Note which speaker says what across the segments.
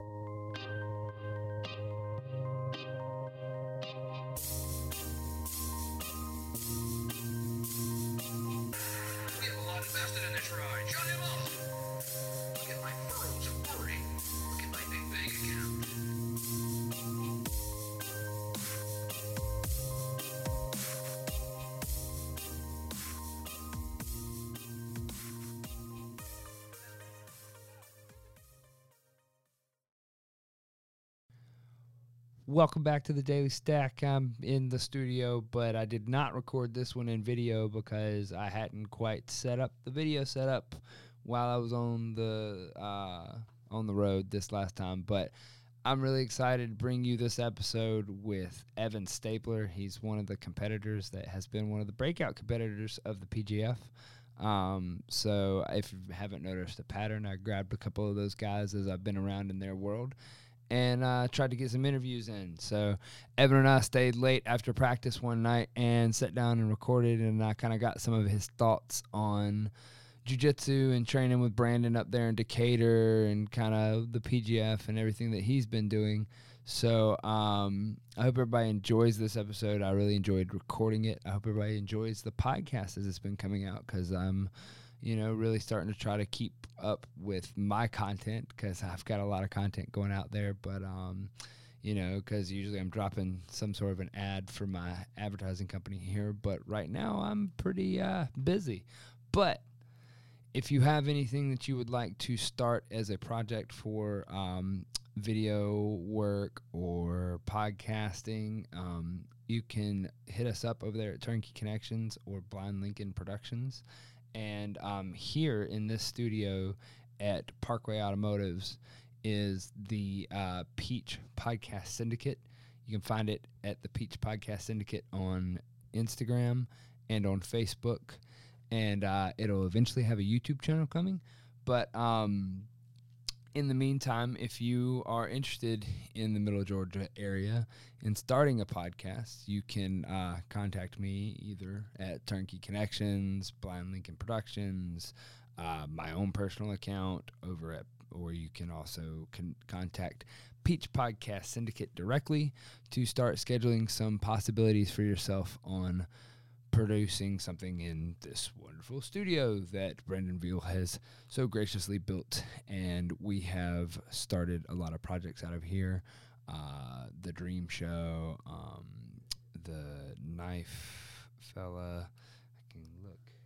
Speaker 1: you
Speaker 2: Welcome back to the Daily Stack. I'm in the studio, but I did not record this one in video because I hadn't quite set up the video setup while I was on the uh, on the road this last time. But I'm really excited to bring you this episode with Evan Stapler. He's one of the competitors that has been one of the breakout competitors of the PGF. Um, so if you haven't noticed a pattern, I grabbed a couple of those guys as I've been around in their world and uh, tried to get some interviews in. So Evan and I stayed late after practice one night and sat down and recorded, and I kind of got some of his thoughts on jujitsu and training with Brandon up there in Decatur and kind of the PGF and everything that he's been doing. So um, I hope everybody enjoys this episode. I really enjoyed recording it. I hope everybody enjoys the podcast as it's been coming out because I'm you know, really starting to try to keep up with my content because I've got a lot of content going out there. But, um, you know, because usually I'm dropping some sort of an ad for my advertising company here. But right now I'm pretty uh, busy. But if you have anything that you would like to start as a project for um, video work or podcasting, um, you can hit us up over there at Turnkey Connections or Blind Lincoln Productions. And um, here in this studio at Parkway Automotives is the uh, Peach Podcast Syndicate. You can find it at the Peach Podcast Syndicate on Instagram and on Facebook. And uh, it'll eventually have a YouTube channel coming. But um, in the meantime, if you are interested in the Middle Georgia area in starting a podcast, you can uh, contact me either at Turnkey Connections, Blind Lincoln Productions, uh, my own personal account over at, or you can also con- contact Peach Podcast Syndicate directly to start scheduling some possibilities for yourself on producing something in this wonderful studio that Brendan Veal has so graciously built. And we have started a lot of projects out of here. Uh, the Dream Show, um, the Knife Fella. I can look at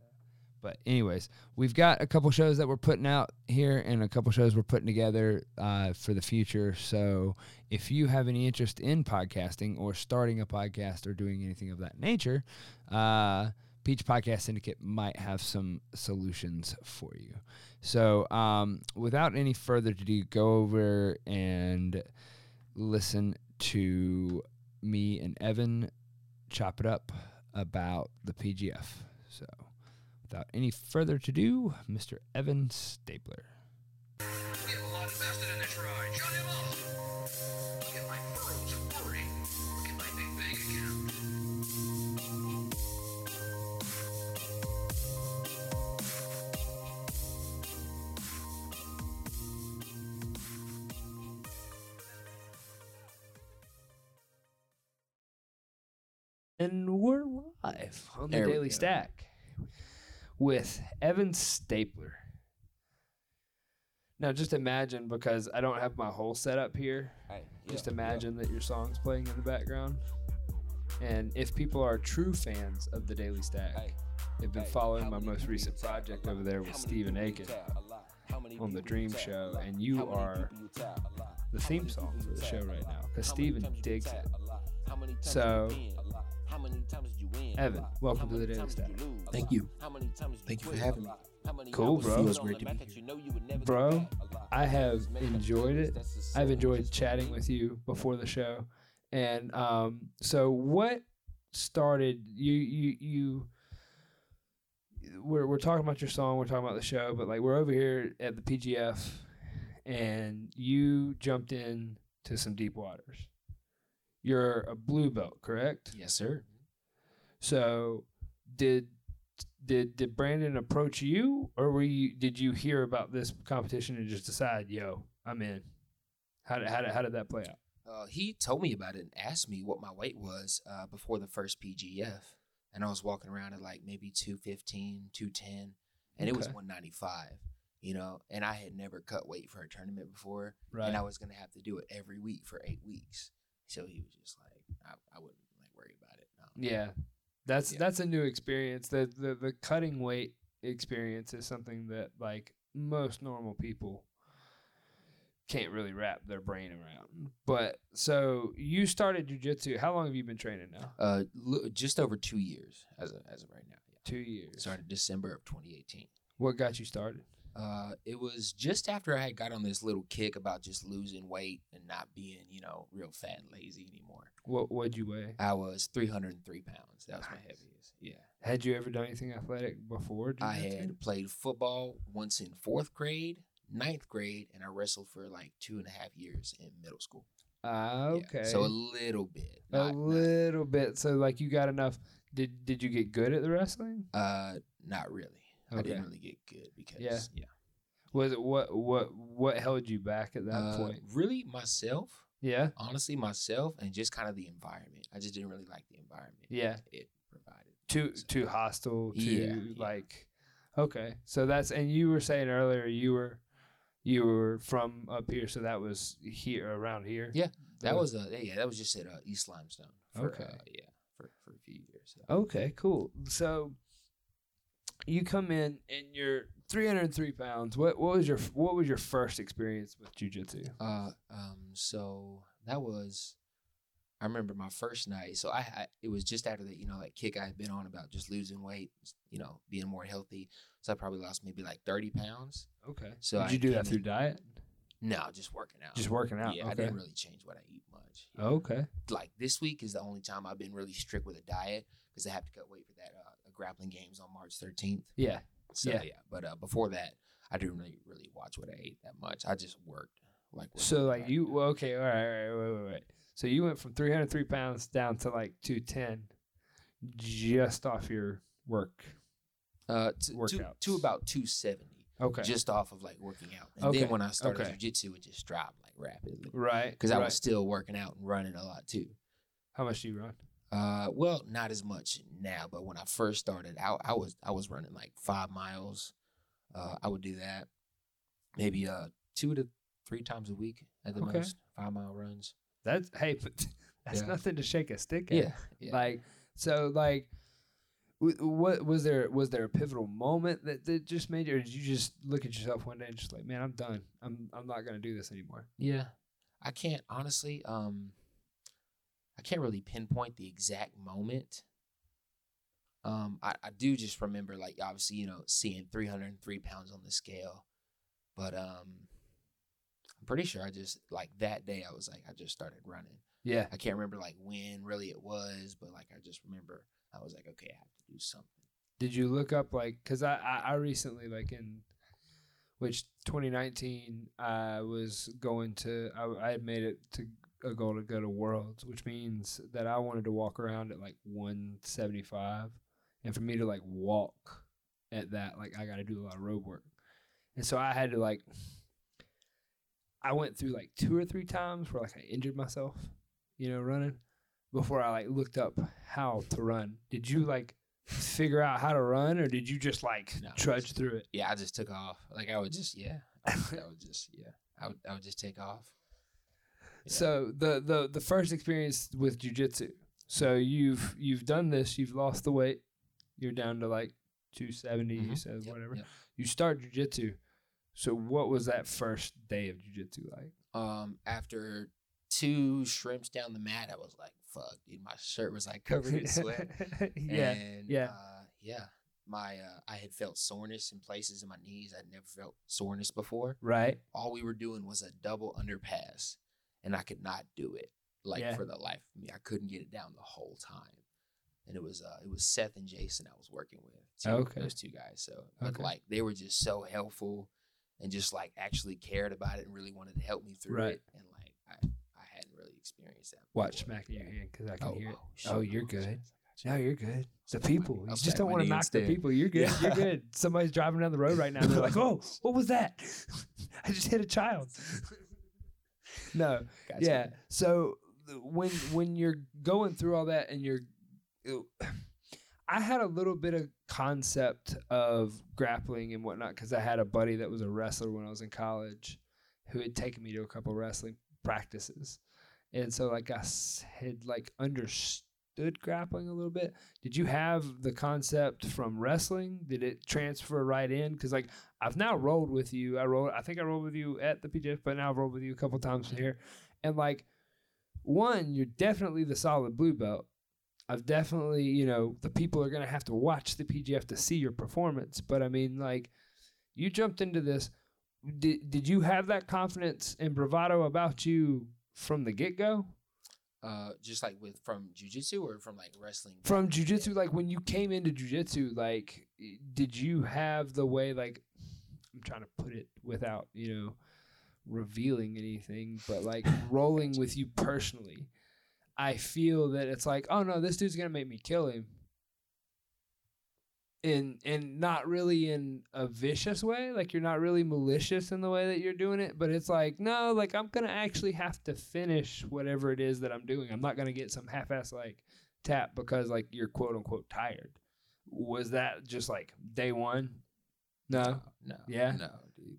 Speaker 2: that. But anyways, we've got a couple shows that we're putting out here and a couple shows we're putting together uh, for the future. So if you have any interest in podcasting or starting a podcast or doing anything of that nature, uh, Peach Podcast Syndicate might have some solutions for you. So, um, without any further ado, go over and listen to me and Evan chop it up about the PGF. So, without any further to do, Mr. Evan Stapler.
Speaker 1: Get a lot invested in this ride. Shut him up. Look at my furrows of worry. Look at my big bank account.
Speaker 2: And we're live on the
Speaker 3: There
Speaker 2: Daily. Stack with Evan Stapler. Now, just imagine because I don't have my whole setup here. Just imagine that your song's playing in the background. And if people are true fans of the Daily Stack, they've been following my most recent project over there with Stephen Eakin on the Dream Show, and you are the theme song for the show right now because Stephen digs it. So, Evan, welcome to the Daily Stack.
Speaker 3: Thank you. Thank you for having me.
Speaker 2: Cool, bro.
Speaker 3: Feels great to be here.
Speaker 2: Bro, I have enjoyed it. I've enjoyed chatting with you before the show. And um, so what started you you you we're we're talking about your song, we're talking about the show, but like we're over here at the PGF and you jumped in to some deep waters. You're a blue belt, correct?
Speaker 3: Yes, sir.
Speaker 2: So did did did Brandon approach you or were you did you hear about this competition and just decide, yo, I'm in? How did, how did, how did that play out?
Speaker 4: Uh, he told me about it and asked me what my weight was uh, before the first PGF. And I was walking around at like maybe 215, 210, and it was 195, you know, and I had never cut weight for a tournament before.
Speaker 2: Right.
Speaker 4: And I was going to have to do it every week for eight weeks. So he was just like, I, I wouldn't like worry about it. No.
Speaker 2: Yeah, that's
Speaker 4: Yeah.
Speaker 2: that's a new experience. The, the the cutting weight experience is something that like most normal people can't really wrap their brain around. But so you started jujitsu. How long have you been training now?
Speaker 4: Uh, lo- just over two years as of, as of right now. Yeah.
Speaker 2: Two years.
Speaker 4: Started December of 2018.
Speaker 2: What got you started?
Speaker 4: Uh, it was just after I had got on this little kick about just losing weight and not being, you know, real fat and lazy anymore.
Speaker 2: What what'd you weigh?
Speaker 4: I was 303 pounds. That was my heaviest. Yeah.
Speaker 2: Had you ever done anything athletic before?
Speaker 4: I had played football once in fourth grade, ninth grade, and I wrestled for like two and a half years in middle school.
Speaker 2: Ah,
Speaker 4: Yeah,
Speaker 2: okay.
Speaker 4: So a little bit.
Speaker 2: a
Speaker 4: Not, not,
Speaker 2: little bit. So like you got enough. Did did you get good at the wrestling?
Speaker 4: uh, not really. I didn't really get good because,
Speaker 2: Yeah.
Speaker 4: yeah.
Speaker 2: Was it what what what held you back at that
Speaker 4: Uh,
Speaker 2: point?
Speaker 4: really, myself,
Speaker 2: Yeah.
Speaker 4: honestly, myself, and just kind of the environment. I just didn't really like the environment.
Speaker 2: Yeah.
Speaker 4: It provided.
Speaker 2: Too
Speaker 4: So-
Speaker 2: too hostile. Too
Speaker 4: Yeah, yeah.
Speaker 2: like. Okay, so that's and you were saying earlier you were you were from up here, so that was here around here.
Speaker 4: Yeah, That
Speaker 2: The-
Speaker 4: was uh yeah, that was just at uh, East Limestone. For,
Speaker 2: Okay.
Speaker 4: uh, yeah, for, for a few years. So.
Speaker 2: Okay, cool. So you come in and you're 303 pounds. What what was your what was your first experience with jujitsu?
Speaker 4: Uh, um, so that was, I remember my first night. So I, I, it was just after the, you know, that kick I had been on about just losing weight, you know, being more healthy. So I probably lost maybe like thirty pounds.
Speaker 2: Okay.
Speaker 4: So
Speaker 2: Did
Speaker 4: I
Speaker 2: you do that through
Speaker 4: in-
Speaker 2: diet?
Speaker 4: No, just working out.
Speaker 2: Just working out.
Speaker 4: Yeah,
Speaker 2: okay.
Speaker 4: I didn't really change what I eat much. Yeah.
Speaker 2: Okay.
Speaker 4: Like this week is the only time I've been really strict with a diet because I have to cut weight for that uh, grappling games on March thirteenth.
Speaker 2: Yeah.
Speaker 4: So
Speaker 2: Yeah.
Speaker 4: yeah, but uh, before that, I didn't really really watch what I ate that much. I just worked like.
Speaker 2: So like you well, okay, all right, all right, wait, wait, wait. So you went from 303 pounds down to like 210 just off your work.
Speaker 4: uh to, to, to about two seventy.
Speaker 2: Okay.
Speaker 4: Just off of like working out, and
Speaker 2: Okay,
Speaker 4: then when I started
Speaker 2: okay.
Speaker 4: jujitsu, it just dropped like rapidly
Speaker 2: right.
Speaker 4: because I
Speaker 2: right.
Speaker 4: was still working out and running a lot too.
Speaker 2: How much do you run?
Speaker 4: Uh, well, not as much now, but when I first started out, I was I was running like five miles. Uh, I would do that maybe uh two to three times a week at the
Speaker 2: Okay.
Speaker 4: most. Five mile runs.
Speaker 2: That's hey, but that's
Speaker 4: Yeah.
Speaker 2: nothing to shake a stick at.
Speaker 4: Yeah, yeah.
Speaker 2: Like so, like, what was there? Was there a pivotal moment that, that just made you, or did you just look at yourself one day and just like, man, I'm done. I'm I'm not gonna do this anymore.
Speaker 4: Yeah. I can't honestly, um I can't really pinpoint the exact moment. Um I, I do just remember like obviously, you know, seeing three hundred and three pounds on the scale. But um I'm pretty sure I just like that day I was like I just started running.
Speaker 2: Yeah.
Speaker 4: I can't remember like when really it was, but like I just remember I was like, okay, I have to do something.
Speaker 2: Did you look up like? Cause I I, I recently like in which 2019 I was going to I, I had made it to Uh, a goal to go to Worlds, which means that I wanted to walk around at like 175, and for me to like walk at that, like I got to do a lot of road work, and so I had to like. I went through like two or three times where like I injured myself, you know, running before I like looked up how to run. Did you like figure out how to run or did you just like
Speaker 4: No,
Speaker 2: trudge through it?
Speaker 4: Yeah, I just took off. Like I would just yeah. I would, I would just yeah. I would I would just take off.
Speaker 2: So the the the first experience with jujitsu. So you've you've done this. You've lost the weight. You're down to like 270. You
Speaker 4: Mhm.
Speaker 2: said
Speaker 4: Yep,
Speaker 2: whatever.
Speaker 4: yep.
Speaker 2: You start jujitsu. So what was that first day of jujitsu like?
Speaker 4: um after two shrimps down the mat, I was like, fuck, dude, my shirt was like covered in sweat.
Speaker 2: yeah.
Speaker 4: and,
Speaker 2: yeah.
Speaker 4: uh, yeah. My uh, I had felt soreness in places in my knees. I'd never felt soreness before.
Speaker 2: Right.
Speaker 4: All we were doing was a double underpass, and I could not do it like
Speaker 2: Yeah.
Speaker 4: for the life of me. I couldn't get it down the whole time. And it was uh, it was Seth and Jason I was working with. Two,
Speaker 2: Okay.
Speaker 4: those two guys. So, but
Speaker 2: Okay.
Speaker 4: like they were just so helpful, and just like actually cared about it and really wanted to help me through
Speaker 2: Right.
Speaker 4: it. And like I I hadn't really experienced that.
Speaker 2: Watch smacking your hand because I can
Speaker 4: Oh,
Speaker 2: hear it.
Speaker 4: oh.
Speaker 2: Oh, you're
Speaker 4: Oh,
Speaker 2: good.
Speaker 4: You.
Speaker 2: No, you're good. The people. You just don't want to knock the people. You're good.
Speaker 4: Yeah.
Speaker 2: You're good. Somebody's driving down the road right now. And they're like, "Oh, what was that? I just hit a child." no,
Speaker 4: Gotcha.
Speaker 2: yeah. So when when you're going through all that and you're, I had a little bit of concept of grappling and whatnot because I had a buddy that was a wrestler when I was in college, who had taken me to a couple wrestling practices, and so like I had like understood grappling a little bit. Did you have the concept from wrestling? Did it transfer right in? Because like I've now rolled with you. I rolled. I think I rolled with you at the PGF, but now I've rolled with you a couple times here. And like, one, you're definitely the solid blue belt. I've definitely, you know, the people are gonna have to watch the PGF to see your performance. But I mean, like, you jumped into this. Did did you have that confidence and bravado about you from the get go?
Speaker 4: Uh, just like with from jujitsu or from like wrestling.
Speaker 2: From jujitsu, like when you came into jujitsu, like, did you have the way, like, I'm trying to put it without, you know, revealing anything, but like rolling with you personally, I feel that it's like, oh no, this dude's gonna make me kill him. And and not really in a vicious way, like you're not really malicious in the way that you're doing it, but it's like, no, like I'm gonna actually have to finish whatever it is that I'm doing. I'm not gonna get some half ass like tap because like you're quote unquote tired. Was that just like day one? No.
Speaker 4: no,
Speaker 2: Yeah?
Speaker 4: no.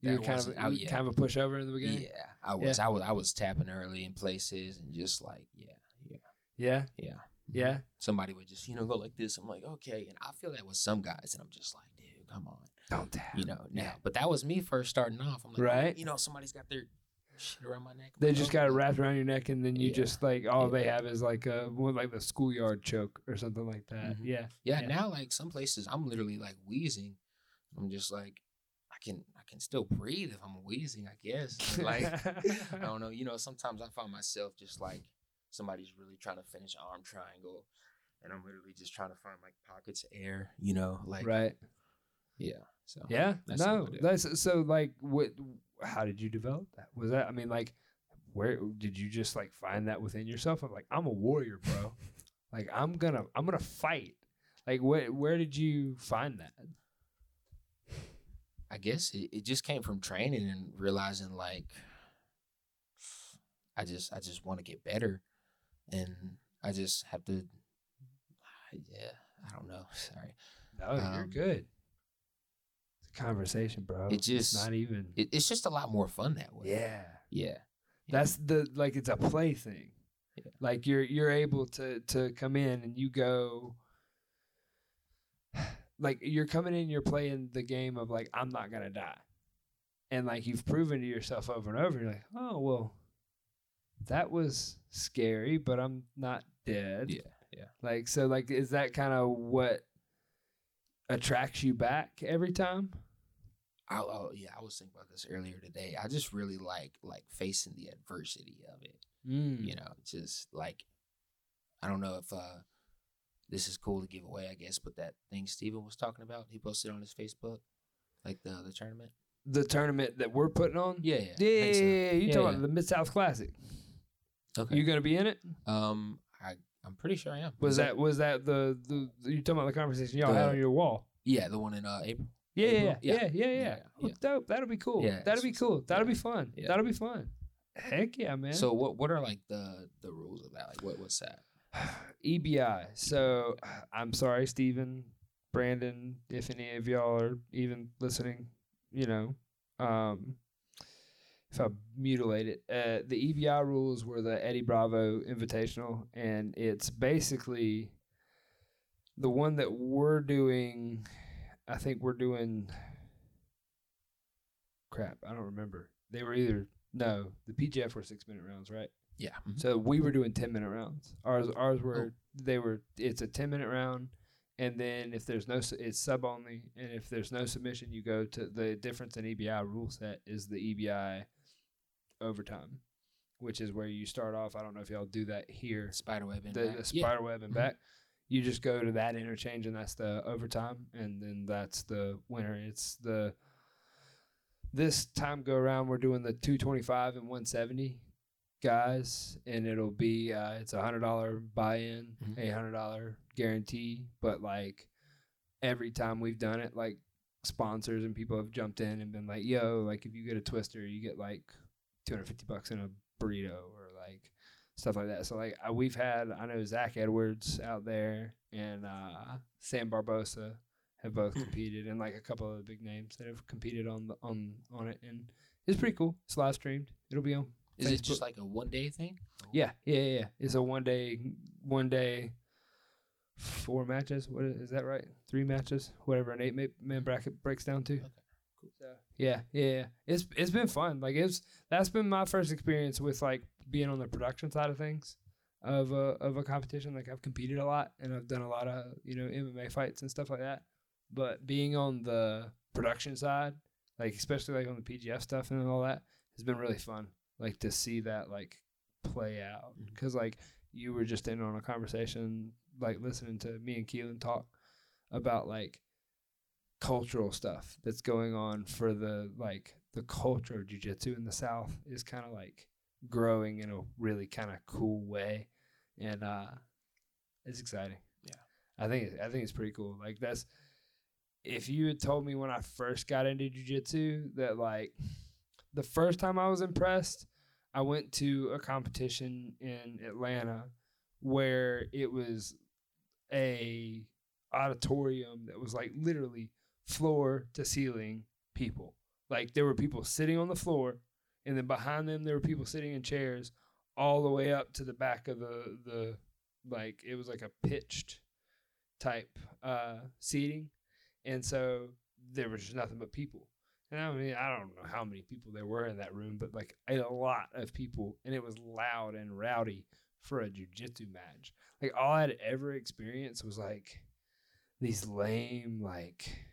Speaker 4: Dude,
Speaker 2: You're kind of
Speaker 4: I- oh, yeah,
Speaker 2: kind of a pushover in the beginning.
Speaker 4: yeah. I was, I was, I was tapping early in places and just like, yeah, yeah,
Speaker 2: Yeah.
Speaker 4: yeah.
Speaker 2: Yeah.
Speaker 4: Somebody would just, you know, go like this. I'm like, okay, and I feel that with some guys, and I'm just like, dude, come on,
Speaker 2: Don't tap.
Speaker 4: you know. Now,
Speaker 2: Yeah.
Speaker 4: but that was me first starting off. I'm like,
Speaker 2: Right.
Speaker 4: You know, somebody's got their shit around my neck.
Speaker 2: They just got it wrapped around your neck, and then you
Speaker 4: Yeah.
Speaker 2: just like all they have is like a like the schoolyard choke or something like that.
Speaker 4: Mhm.
Speaker 2: Yeah.
Speaker 4: Yeah,
Speaker 2: Yeah.
Speaker 4: now like some places I'm literally like wheezing. I'm just like I can I can still breathe if I'm wheezing, I guess. Like I don't know, you know, sometimes I find myself just like somebody's really trying to finish arm triangle and I'm literally just trying to find like pockets of air, you know, like
Speaker 2: right.
Speaker 4: yeah. So
Speaker 2: Yeah.
Speaker 4: that's
Speaker 2: no.
Speaker 4: what I do.
Speaker 2: That's so like what? How did you develop that? Was that? I mean, like, where did you just like find that within yourself? I'm like, I'm a warrior, bro. like, I'm gonna I'm gonna fight. Like, where where did you find that?
Speaker 4: I guess it, it just came from training and realizing like I just I just want to get better and I just have to yeah, I don't know. Sorry.
Speaker 2: No, you're
Speaker 4: Um,
Speaker 2: good. It's a conversation, bro.
Speaker 4: it
Speaker 2: It's
Speaker 4: just-
Speaker 2: not even.
Speaker 4: It, it's just a lot more fun that way.
Speaker 2: yeah.
Speaker 4: Yeah.
Speaker 2: That's the like it's a play thing.
Speaker 4: Yeah.
Speaker 2: Like you're you're able to to come in and you go like you're coming in you're playing the game of like I'm not going to die. And like you've proven to yourself over and over you're like, "Oh, well that was scary, but I'm not dead."
Speaker 4: Yeah. Yeah.
Speaker 2: Like so like is that kind of what attracts you back every time?
Speaker 4: I, oh yeah, I was thinking about this earlier today. I just really like like facing the adversity of it.
Speaker 2: Mm.
Speaker 4: You know, just like I don't know if uh this is cool to give away, I guess, but that thing Steven was talking about, he posted on his Facebook, like the the tournament.
Speaker 2: The tournament that we're putting on?
Speaker 4: Yeah, yeah,
Speaker 2: Yeah,
Speaker 4: so.
Speaker 2: yeah, yeah, you
Speaker 4: Yeah,
Speaker 2: talking
Speaker 4: yeah.
Speaker 2: about the Mid South Classic?
Speaker 4: Okay.
Speaker 2: You gonna be in it?
Speaker 4: um, I I'm pretty sure I am.
Speaker 2: Was
Speaker 4: Is
Speaker 2: that was that the the, the you talking about the conversation y'all had on your wall?
Speaker 4: yeah the one in uh April?
Speaker 2: Yeah, yeah,
Speaker 4: April?
Speaker 2: yeah, yeah,
Speaker 4: Yeah.
Speaker 2: yeah, yeah.
Speaker 4: Yeah,
Speaker 2: dope. That'll be cool.
Speaker 4: Yeah,
Speaker 2: That'll be cool. That'll be fun. That'll be fun. Heck yeah, man.
Speaker 4: So what what are like the the rules of that? Like what what's that?
Speaker 2: EBI. So I'm sorry, Steven, Brandon, if any of y'all are even listening, you know, um, if I mutilate it, uh, the EBI rules were the Eddie Bravo Invitational, and it's basically the one that we're doing. I think we're doing. Crap, I don't remember. They were either no, the PGF were six minute rounds, right?
Speaker 4: Yeah. mhm.
Speaker 2: So we were doing ten minute rounds. Ours ours were they were it's a ten minute round, and then if there's no it's sub only, and if there's no submission, you go to the difference in EBI rule set is the EBI overtime, which is where you start off. I don't know if y'all do that here.
Speaker 4: Spiderweb and
Speaker 2: The,
Speaker 4: back.
Speaker 2: the
Speaker 4: Yeah.
Speaker 2: spider web and back. You just go to that interchange, and that's the overtime, and then that's the winner. It's the this time go around. We're doing the two twenty five and one seventy guys, and it'll be uh, it's a hundred dollar buy in,
Speaker 4: Mhm.
Speaker 2: a hundred dollar guarantee. But like every time we've done it, like sponsors and people have jumped in and been like, "Yo, like if you get a twister, you get like two hundred fifty bucks in a burrito or like stuff like that. So like uh, we've had I know Zach Edwards out there and uh, Sam Barbosa have both competed and like a couple of the big names that have competed on the on on it and it's pretty cool. It's live streamed. It'll be on.
Speaker 4: Is it just like a one day thing?
Speaker 2: Yeah, yeah, yeah. It's a one day, one day, four matches. What is, is that right? Three matches, whatever an eight man bracket breaks down to.
Speaker 4: Okay.
Speaker 2: So, yeah, yeah, yeah. It's it's been fun. Like it's that's been my first experience with like being on the production side of things of a of a competition. Like I've competed a lot and I've done a lot of you know MMA fights and stuff like that. But being on the production side, like especially like on the PGF stuff and all that, has been really fun. Like to see that like play out
Speaker 4: mm-hmm.
Speaker 2: because like you were just in on a conversation, like listening to me and Keelan talk about like cultural stuff that's going on for the like the culture of jujitsu in the South is kind of like growing in a really kind of cool way, and uh, it's exciting.
Speaker 4: Yeah.
Speaker 2: I think I think it's pretty cool. Like that's if you had told me when I first got into jujitsu that like the first time I was impressed, I went to a competition in Atlanta where it was a auditorium that was like literally floor to ceiling people. Like there were people sitting on the floor and then behind them there were people sitting in chairs all the way up to the back of the the like it was like a pitched type uh seating. And so there was just nothing but people. And i mean i don't know how many people there were in that room but like a lot of people and it was loud and rowdy for a jiu-jitsu match. Like all i'd ever experienced was like these lame like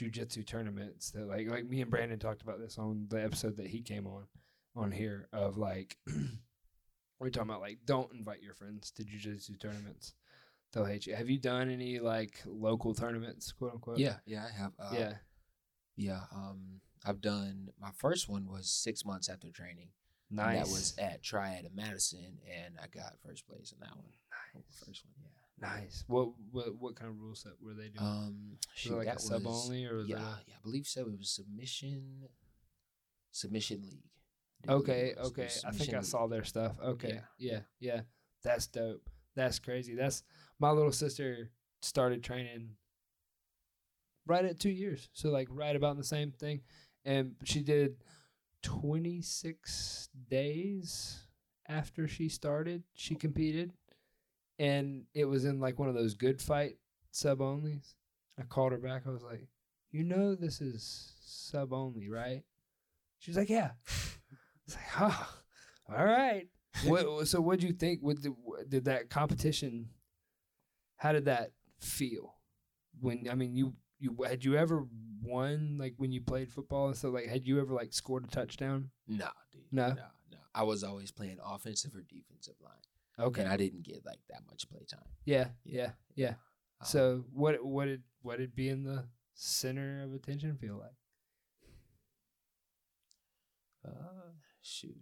Speaker 2: jiu-jitsu tournaments that like like me and brandon talked about this on the episode that he came on on here of like we're talking about like don't invite your friends to jiu-jitsu tournaments they'll hate you have you done any like local tournaments quote unquote
Speaker 4: Yeah, yeah, I have. Uh,
Speaker 2: yeah
Speaker 4: yeah. Um, I've done my first one was six months after training. and That was at Triad in Madison, and I got first place in that one. Nice. First one.
Speaker 2: Nice what what what kind of rule set were they doing
Speaker 4: Um, shoot,
Speaker 2: like
Speaker 4: that
Speaker 2: sub
Speaker 4: was-
Speaker 2: only or was
Speaker 4: yeah, yeah, I believe so. It was submission, submission league. I do believe
Speaker 2: Okay,
Speaker 4: it was. It
Speaker 2: okay. I think
Speaker 4: submission
Speaker 2: I saw their stuff. Okay.
Speaker 4: Yeah.
Speaker 2: Yeah. yeah, That's dope. That's crazy. That's my little sister started training right at 2 years. So like right about the same thing and she did 26 days after she started, she competed and it was in like one of those good fight sub onlys. I called her back. I was like, "You know this is sub only, right?" She was like, "Yeah." It's like, "Oh, all right." what, so, what did you think? What did, did that competition? How did that feel? When I mean, you you had you ever won like when you played football and stuff? Like, had you ever like scored a touchdown?
Speaker 4: No, dude.
Speaker 2: No?
Speaker 4: no, no. I was always playing offensive or defensive line,
Speaker 2: Okay.
Speaker 4: and I didn't get like that much play time.
Speaker 2: yeah, yeah, yeah.
Speaker 4: Um,
Speaker 2: So, what what did what did being the center of attention feel like?
Speaker 4: uh, shoot,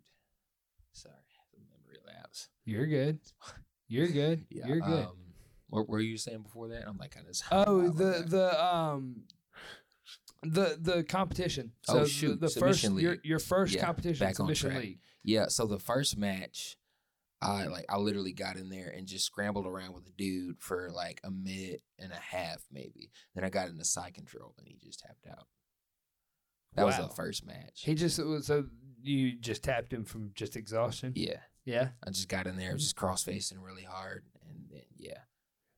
Speaker 4: sorry, the memory lapse.
Speaker 2: You're good. You're good.
Speaker 4: Yeah,
Speaker 2: You're good.
Speaker 4: Um, what were you saying before that? I'm like kind of.
Speaker 2: Oh, the the um the the competition.
Speaker 4: Oh,
Speaker 2: So
Speaker 4: shoot,
Speaker 2: the, the first
Speaker 4: submission
Speaker 2: your your first
Speaker 4: Yeah,
Speaker 2: competition
Speaker 4: back on
Speaker 2: submission
Speaker 4: track.
Speaker 2: league.
Speaker 4: Yeah, so the first match, I like I literally got in there and just scrambled around with a dude for like a minute and a half, maybe. Then I got into side control and he just tapped out. That was the first match.
Speaker 2: He just so you just tapped him from just exhaustion.
Speaker 4: yeah,
Speaker 2: Yeah,
Speaker 4: I just got in there, mm-hmm. just cross facing really hard, and then yeah,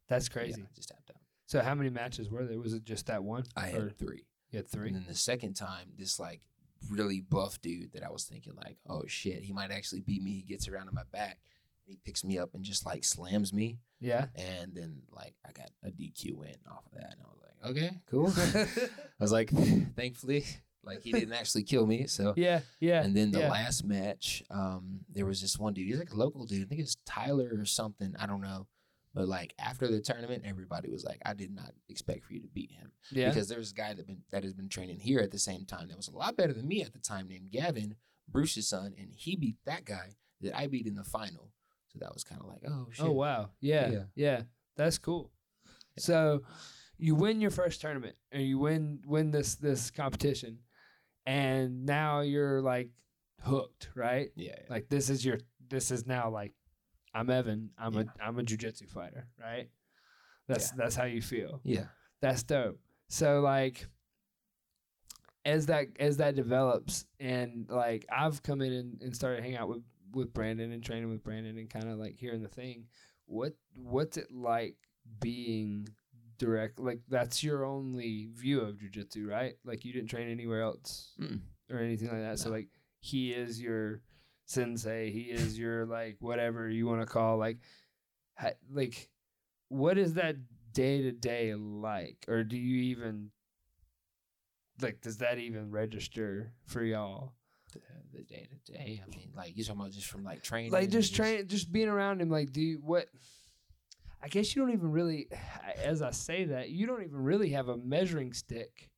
Speaker 2: that's
Speaker 4: yeah,
Speaker 2: crazy.
Speaker 4: just tapped out.
Speaker 2: So how many matches were there? Was it just that one?
Speaker 4: I
Speaker 2: Or
Speaker 4: had three.
Speaker 2: you had three.
Speaker 4: And then the second time, this like really buff dude that I was thinking like, oh shit, he might actually beat me. He gets around to my back, he picks me up and just like slams me.
Speaker 2: Yeah.
Speaker 4: And then like I got a DQ win off of that, and I was like, okay, cool. I was like, thankfully, like he didn't actually kill me. So
Speaker 2: yeah. Yeah.
Speaker 4: and then the
Speaker 2: yeah.
Speaker 4: last match, um, there was this one dude. He's like a local dude. I think it's Tyler or something. I don't know. But like after the tournament, everybody was like, I did not expect for you to beat him
Speaker 2: yeah.
Speaker 4: because there was a guy that been that has been training here at the same time that was a lot better than me at the time named Gavin, Bruce's son, and he beat that guy that I beat in the final. So that was kind of like, oh, oh shit.
Speaker 2: Oh wow. Yeah. Yeah.
Speaker 4: Yeah.
Speaker 2: That's cool. So you win your first tournament and you win win this this competition and now you're like hooked, right?
Speaker 4: Yeah.
Speaker 2: Like this is your this is now like I'm Evan. I'm
Speaker 4: Yeah.
Speaker 2: a I'm a jujitsu fighter, right? That's
Speaker 4: Yeah.
Speaker 2: that's how you feel.
Speaker 4: yeah.
Speaker 2: That's dope. So like as that as that develops and like I've come in and, and started hanging out with with Brandon and training with Brandon and kind of like hearing the thing. What what's it like being direct like that's your only view of jujitsu, right? Like you didn't train anywhere else
Speaker 4: Mm-mm.
Speaker 2: or anything like that. So like he is your sensei, he is your like whatever you want to call like ha- like what is that day to day like or do you even like does that even register for y'all
Speaker 4: The, the day to day. I mean, like you talking about just from like training.
Speaker 2: like just train just being around him like do you what i guess you don't even really as i say that you don't even really have a measuring stick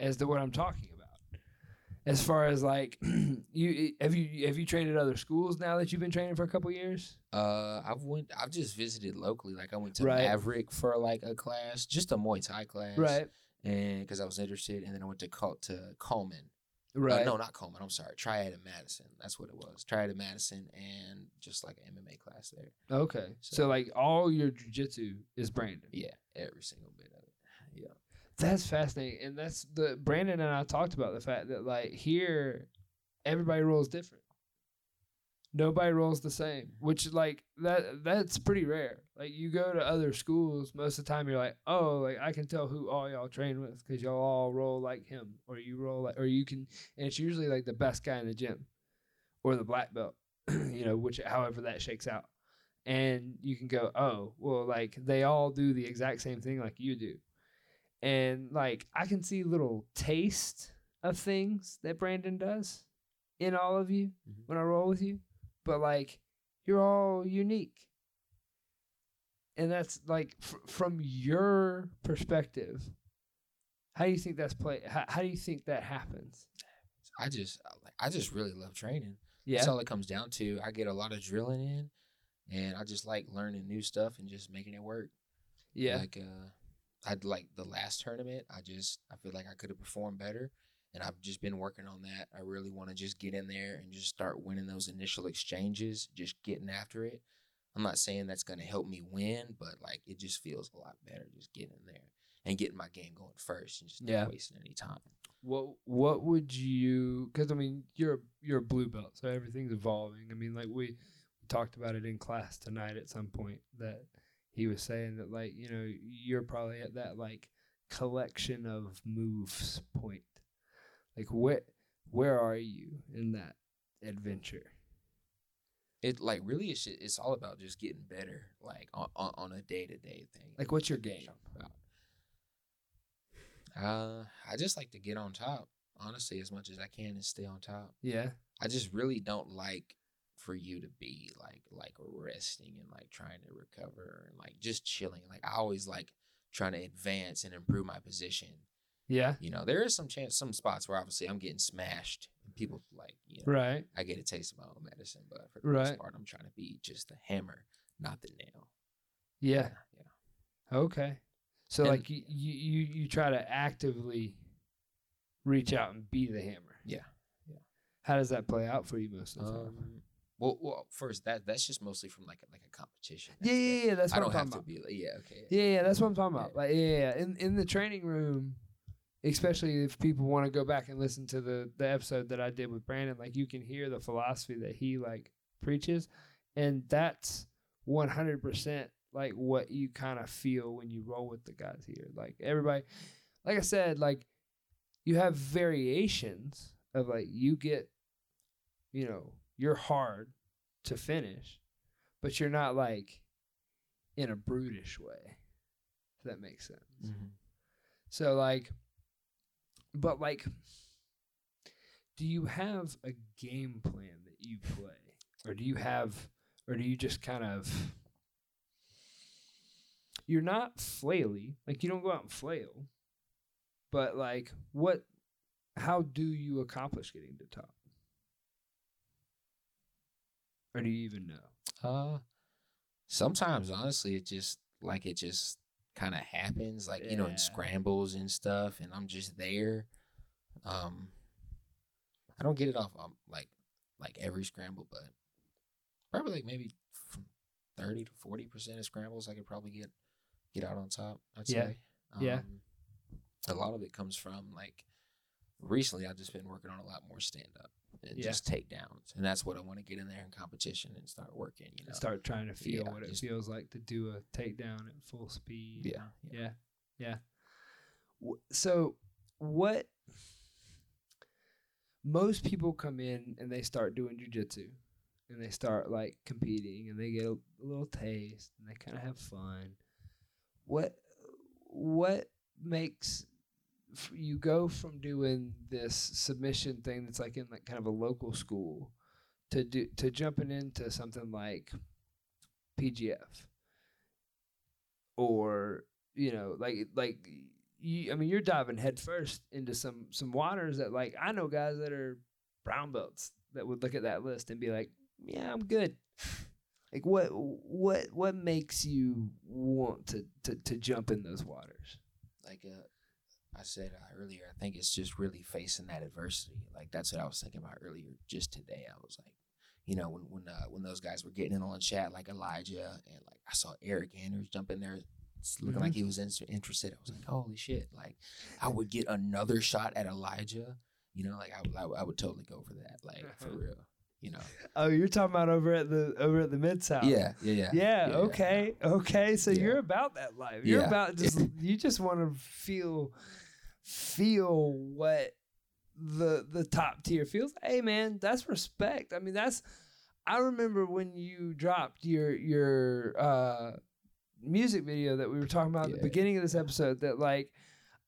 Speaker 2: as to what i'm talking about as far as like you have you have you trained at other schools now that you've been training for a couple years
Speaker 4: Uh, I've went. I've just visited locally. Like I went to
Speaker 2: Right.
Speaker 4: Maverick for like a class, just a Muay Thai class, right? And because I was interested, and then I went to Col- to Coleman. Uh,
Speaker 2: right
Speaker 4: no, not Coleman. I'm sorry. Triad in Madison. That's what it was. Triad in Madison, and just like an MMA class there.
Speaker 2: okay so,
Speaker 4: So-
Speaker 2: like all your jiu-jitsu is brandon
Speaker 4: Yeah, every single bit of it. Yeah.
Speaker 2: That's fascinating, and that's the Brandon and I talked about the fact that like here, everybody rolls different. Nobody rolls the same, which like that that's pretty rare. Like you go to other schools, most of the time you're like, oh, like I can tell who all y'all train with because y'all all roll like him, or you roll like, or you can, and it's usually like the best guy in the gym, or the black belt, you know, which however that shakes out, and you can go, oh, well, like they all do the exact same thing like you do and like I can see little taste of things that Brandon does in all of you
Speaker 4: Mhm.
Speaker 2: when I roll with you, but like you're all unique, and that's like fr- from your perspective. How do you think that's play? How, how do you think that happens?
Speaker 4: I just I like. I just really love training.
Speaker 2: Yeah,
Speaker 4: That's all it comes down to. I get a lot of drilling in, and I just like learning new stuff and just making it work.
Speaker 2: yeah,
Speaker 4: Like uh I'd like the last tournament, I just I feel like I could have performed better. And I've just been working on that. I really want to just get in there and just start winning those initial exchanges, just getting after it. I'm not saying that's gonna help me win, but like it just feels a lot better just getting in there and getting my game going first and just not
Speaker 2: Yeah.
Speaker 4: wasting any time.
Speaker 2: What what would you? Because I mean, you're you're a blue belt, so everything's evolving. I mean, like we, we talked about it in class tonight at some point that he was saying that like you know you're probably at that like collection of moves point. Like where where are you in that adventure?
Speaker 4: It like really it's it's all about just getting better, like on, on, on a day to day thing.
Speaker 2: Like what's your game?
Speaker 4: Uh, I just like to get on top, honestly, as much as I can and stay on top.
Speaker 2: Yeah,
Speaker 4: I just really don't like for you to be like like resting and like trying to recover and like just chilling. Like I always like trying to advance and improve my position.
Speaker 2: yeah,
Speaker 4: You know, there is some chance, some spots where obviously I'm getting smashed and people like you know
Speaker 2: right.
Speaker 4: I get a taste of my own medicine, but for the
Speaker 2: Right.
Speaker 4: most part, I'm trying to be just the hammer, not the nail.
Speaker 2: Yeah,
Speaker 4: yeah.
Speaker 2: okay. So
Speaker 4: And-
Speaker 2: like you, you you you try to actively reach out and be the hammer.
Speaker 4: Yeah, yeah.
Speaker 2: How does that play out for you most of the time?
Speaker 4: Um, Well, well, first that that's just mostly from like a, like a competition.
Speaker 2: Yeah, yeah, yeah. That's
Speaker 4: I
Speaker 2: what
Speaker 4: don't
Speaker 2: I'm
Speaker 4: have
Speaker 2: talking
Speaker 4: to
Speaker 2: about.
Speaker 4: be like, yeah, okay.
Speaker 2: Yeah, yeah, that's what I'm talking about.
Speaker 4: Yeah.
Speaker 2: Like, yeah, yeah, yeah. In in the training room, especially if people want to go back and listen to the the episode that I did with Brandon, like you can hear the philosophy that he like preaches, and that's 100 percent like what you kind of feel when you roll with the guys here. Like everybody, like I said, like you have variations of like you get, you know, you're hard to finish, but you're not like in a brutish way. If that makes sense.
Speaker 4: Mhm.
Speaker 2: So like but like do you have a game plan that you play? Or do you have or do you just kind of you're not flaily, like you don't go out and flail. But like what how do you accomplish getting to top? Or do you even know?
Speaker 4: Uh, sometimes honestly, it just like it just kind of happens, like you know, in scrambles and stuff, and I'm just there. Um, I don't get it off. Um, like like every scramble, but probably like maybe from thirty to forty percent of scrambles I could probably get get out on top. I'd
Speaker 2: Yeah.
Speaker 4: say.
Speaker 2: Yeah.
Speaker 4: Um, A lot of it comes from like recently. I've just been working on a lot more stand up and
Speaker 2: Yeah.
Speaker 4: just takedowns, and that's what I want to get in there in competition and start working. You know.
Speaker 2: Start trying to feel
Speaker 4: Yeah,
Speaker 2: what it
Speaker 4: just-
Speaker 2: feels like to do a takedown at full speed.
Speaker 4: Yeah.
Speaker 2: Yeah. Yeah. W- So, what most people come in and they start doing jujitsu and they start like competing and they get a, a little taste and they kind of have fun. What what makes f- you go from doing this submission thing that's like in like kind of a local school to do to jumping into something like PGF or you know like like you I mean you're diving headfirst into some some waters that like I know guys that are brown belts that would look at that list and be like yeah I'm good. Like what what what makes you want to to, to jump in those waters?
Speaker 4: Like uh, I said uh, earlier, I think it's just really facing that adversity. Like that's what I was thinking about earlier. Just today, I was like, you know, when when uh, when those guys were getting in on the chat, like Elijah and like I saw Eric Andrews jump in there, looking like he was in- interested. I was like, holy shit! Like I would get another shot at Elijah. You know, like I would I, would- I would totally go for that. Like for real. You know.
Speaker 2: oh you're talking about over at the over at the mid south
Speaker 4: Yeah. Yeah. Yeah.
Speaker 2: yeah,
Speaker 4: yeah.
Speaker 2: okay okay so
Speaker 4: Yeah.
Speaker 2: you're about that life you're
Speaker 4: Yeah.
Speaker 2: about just you just want to feel feel what the the top tier feels. Hey man that's respect. I mean that's i remember when you dropped your your uh music video that we were talking about at the beginning of this episode that like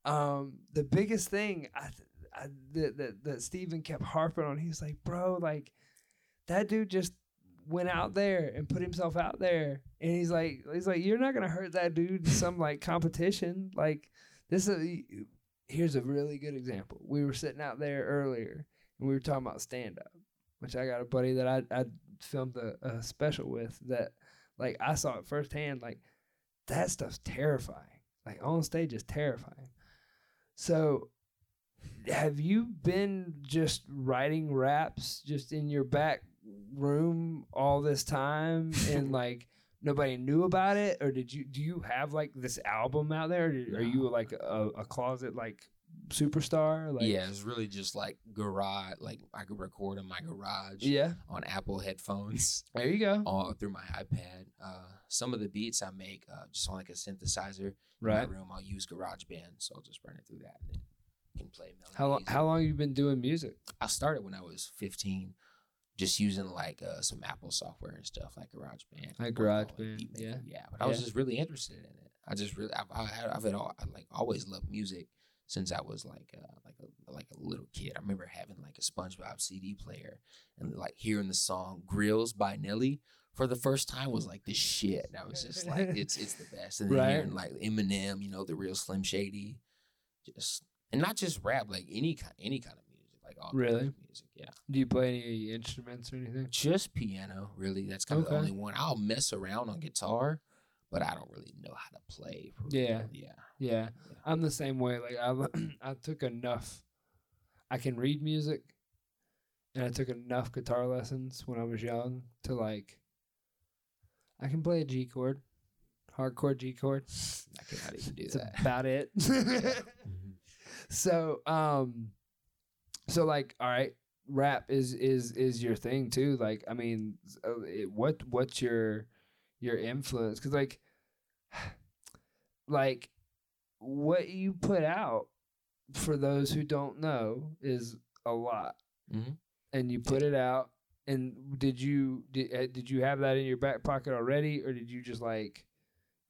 Speaker 2: um the biggest thing i, I that, that that steven kept harping on he's like bro like that dude just went out there and put himself out there and he's like he's like you're not gonna hurt that dude in some like competition. Like this is here's a really good example. We were sitting out there earlier and we were talking about stand up which i got a buddy that i i filmed a, a special with that like i saw it firsthand like that stuff's terrifying. Like on stage is terrifying. So have you been just writing raps just in your back room all this time? And like nobody knew about it or did you do you have like this album out there Did- are you like a, a closet like superstar like
Speaker 4: yeah, it's really just like garage. Like I could record in my garage
Speaker 2: yeah
Speaker 4: on Apple headphones.
Speaker 2: there you go
Speaker 4: all through my iPad. Uh, some of the beats I make uh, just on like a synthesizer in my room. I'll use GarageBand, so I'll just run it through that and then can play melodies.
Speaker 2: how, how long you been doing music
Speaker 4: I started when I was 15, just using like uh, some Apple software and stuff like GarageBand.
Speaker 2: Like GarageBand, yeah.
Speaker 4: yeah. But I was
Speaker 2: Yeah.
Speaker 4: just really interested in it. I just really, I've, I had, I've had all, I like always loved music since I was like, uh, like a like a little kid. I remember having like a SpongeBob CD player and like hearing the song "Grillz" by Nelly for the first time was like this shit. And I was just like, it's it's the best. And then
Speaker 2: Right.
Speaker 4: hearing like Eminem, you know, the real Slim Shady, just and not just rap, like any kind any kind of like all
Speaker 2: Really?
Speaker 4: music. Yeah,
Speaker 2: do you play any instruments or anything
Speaker 4: just piano. Really, that's kind of
Speaker 2: Okay.
Speaker 4: the only one. I'll mess around on guitar, but I don't really know how to play.
Speaker 2: Yeah.
Speaker 4: yeah,
Speaker 2: yeah
Speaker 4: Yeah.
Speaker 2: i'm the same way like i i took enough i can read music and i took enough guitar lessons when i was young to like i can play a g chord hardcore g chord
Speaker 4: I cannot even do
Speaker 2: That's
Speaker 4: that.
Speaker 2: about it so um so like all right rap is is is your thing too like i mean uh, it, what what's your your influence because like like what you put out for those who don't know is a lot
Speaker 4: Mhm.
Speaker 2: and you put it out and did you did, uh, did you have that in your back pocket already or did you just like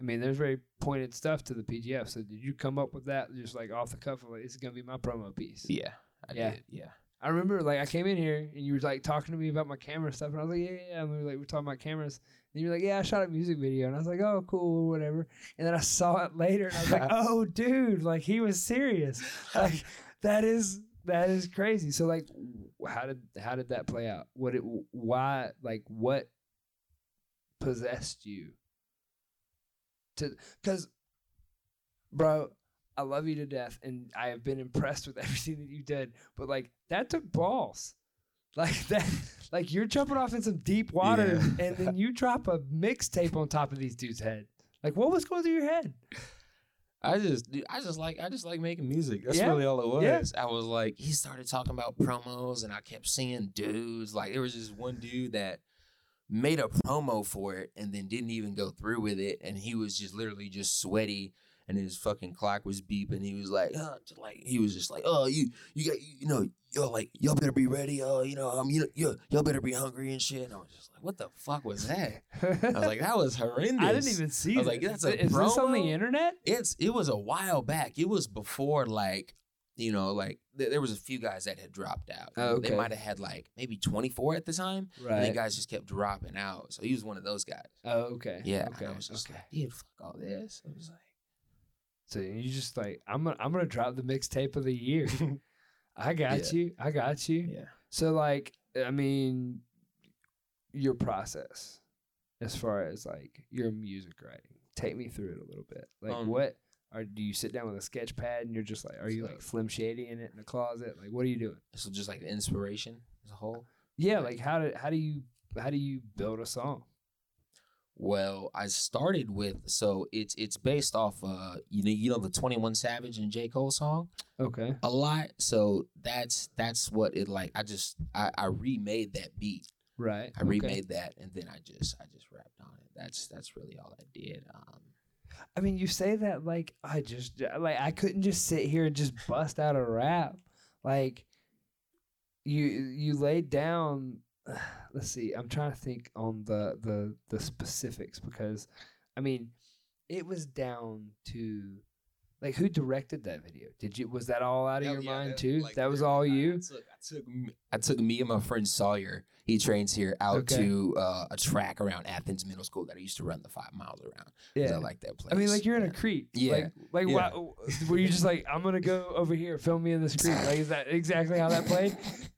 Speaker 2: I mean, there's very pointed stuff to the PGF. So did you come up with that just like off the cuff? Like, this is gonna be my promo piece.
Speaker 4: Yeah, I
Speaker 2: Yeah.
Speaker 4: did. Yeah,
Speaker 2: I remember like I came in here and you were like talking to me about my camera stuff, and I was like, yeah, yeah. And we were like, we're talking about cameras, and you were like, yeah, I shot a music video, and I was like, oh, cool, whatever. And then I saw it later, and I was like, oh, dude, like he was serious. Like that is that is crazy. So like, how did how did that play out? What it why like what possessed you to because bro i love you to death and i have been impressed with everything that you did but like that took balls like that. Like you're jumping off in some deep water,
Speaker 4: Yeah.
Speaker 2: and then you drop a mixtape on top of these dudes' head. Like, what was going through your head?
Speaker 4: I just, dude, I just like, I just like making music. That's
Speaker 2: Yeah.
Speaker 4: really all it was.
Speaker 2: Yeah.
Speaker 4: was. I was like, he started talking about promos, and I kept seeing dudes. Like, there was just one dude that made a promo for it, and then didn't even go through with it, and he was just literally just sweaty, and his fucking clock was beeping. He was like, huh, like he was just like, oh, you, you got, you know, yo, like y'all better be ready. Oh, you know, um, you, you, y'all better be hungry and shit. And I was just like, what the fuck was that? I was like, that was horrendous.
Speaker 2: I didn't even see.
Speaker 4: I was like, that's a
Speaker 2: Is this on the internet?
Speaker 4: it's it was a while back. It was before like you know like th- there was a few guys that had dropped out.
Speaker 2: Oh, okay.
Speaker 4: They might have had like maybe 24 at the time. And
Speaker 2: Right.
Speaker 4: the guys just kept dropping out. So he was one of those guys.
Speaker 2: Oh, okay.
Speaker 4: Yeah.
Speaker 2: Okay.
Speaker 4: I was just
Speaker 2: okay.
Speaker 4: like, dude, fuck all this. I was like,
Speaker 2: So you just like I'm gonna I'm gonna drop the mixtape of the year. I got you. I got you.
Speaker 4: yeah.
Speaker 2: So like I mean your process as far as like your music writing. Take me through it a little bit. Like
Speaker 4: Um,
Speaker 2: what or do you sit down with a sketch pad and you're just like are you like slim shady in it in the closet? Like what are you doing?
Speaker 4: So just like the inspiration as a whole.
Speaker 2: Yeah, like how do how do you how do you build a song?
Speaker 4: Well, I started with so it's it's based off uh you know you know the 21 Savage and J. Cole song?
Speaker 2: Okay.
Speaker 4: a lot. So that's that's what it like. I just I, I remade that beat.
Speaker 2: Right.
Speaker 4: I
Speaker 2: okay.
Speaker 4: remade that and then I just I just rapped on it. That's that's really all I did. Um,
Speaker 2: I mean, you say that like I just like I couldn't just sit here and just bust out a rap. Like you you laid down. Let's see. I'm trying to think on the the the specifics because, I mean, it was down to like who directed that video. Did you was that all out of your mind too? that was all you.
Speaker 4: I took, I took me- I took me and my friend Sawyer. He trains here out
Speaker 2: Okay.
Speaker 4: to uh, a track around Athens Middle School that I used to run the five miles around.
Speaker 2: Yeah.
Speaker 4: I like that place.
Speaker 2: I mean, like you're in a creek.
Speaker 4: Yeah,
Speaker 2: Like, like
Speaker 4: yeah.
Speaker 2: why, were you just like, I'm gonna go over here, film me in this creek? Like, is that exactly how that played?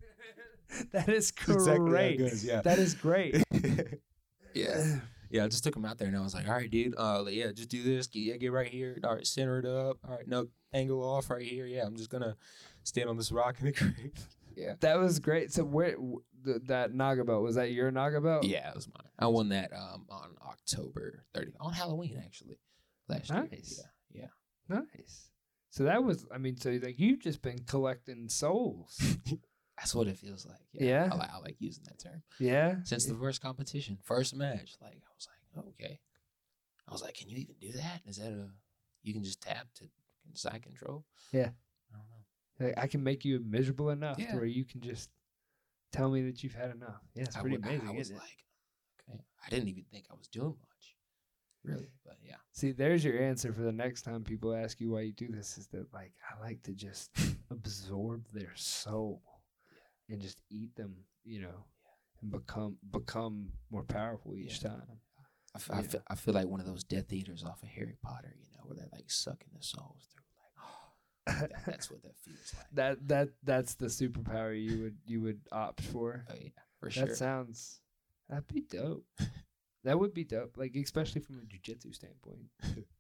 Speaker 2: that is great.
Speaker 4: yeah.
Speaker 2: That is great.
Speaker 4: yeah. Yeah, I just took him out there and I was like, all right, dude, uh, like, yeah, just do this. Get, yeah, get right here. All right, center it up. All right, no, angle off right here. Yeah, I'm just going to stand on this rock in the creek. yeah.
Speaker 2: That was great. So where w- th- that NAGA belt was that your NAGA belt?
Speaker 4: Yeah, it was mine. I won that um on October 30th, on Halloween, actually, last
Speaker 2: Nice.
Speaker 4: year. Yeah, yeah.
Speaker 2: Nice. So that was. I mean, so like you've just been collecting souls.
Speaker 4: That's what it feels like.
Speaker 2: Yeah.
Speaker 4: I, like, I like using that term.
Speaker 2: yeah.
Speaker 4: Since the first competition, first match, like, I was like, oh, okay. I was like, can you even do that? Is that a, you can just tap to side control?
Speaker 2: Yeah.
Speaker 4: I don't know.
Speaker 2: Like, I can make you miserable enough
Speaker 4: Yeah.
Speaker 2: to where you can just tell me that you've had enough. Yeah, it's
Speaker 4: I
Speaker 2: pretty
Speaker 4: wa-
Speaker 2: amazing.
Speaker 4: I was
Speaker 2: isn't it?
Speaker 4: like, okay, I didn't even think I was doing much, really. But yeah,
Speaker 2: See, there's your answer for the next time people ask you why you do this is that like I like to just absorb their soul and just eat them, you know, and become become more powerful each
Speaker 4: Yeah.
Speaker 2: time.
Speaker 4: I, f- I
Speaker 2: Yeah.
Speaker 4: feel, I feel like one of those Death Eaters off of Harry Potter, you know, where they're like sucking the souls through. Like, that, that's what that feels like.
Speaker 2: That that that's the superpower you would you would opt for.
Speaker 4: oh yeah, for sure.
Speaker 2: That sounds that'd be dope. that would be dope. Like especially from a jujitsu standpoint.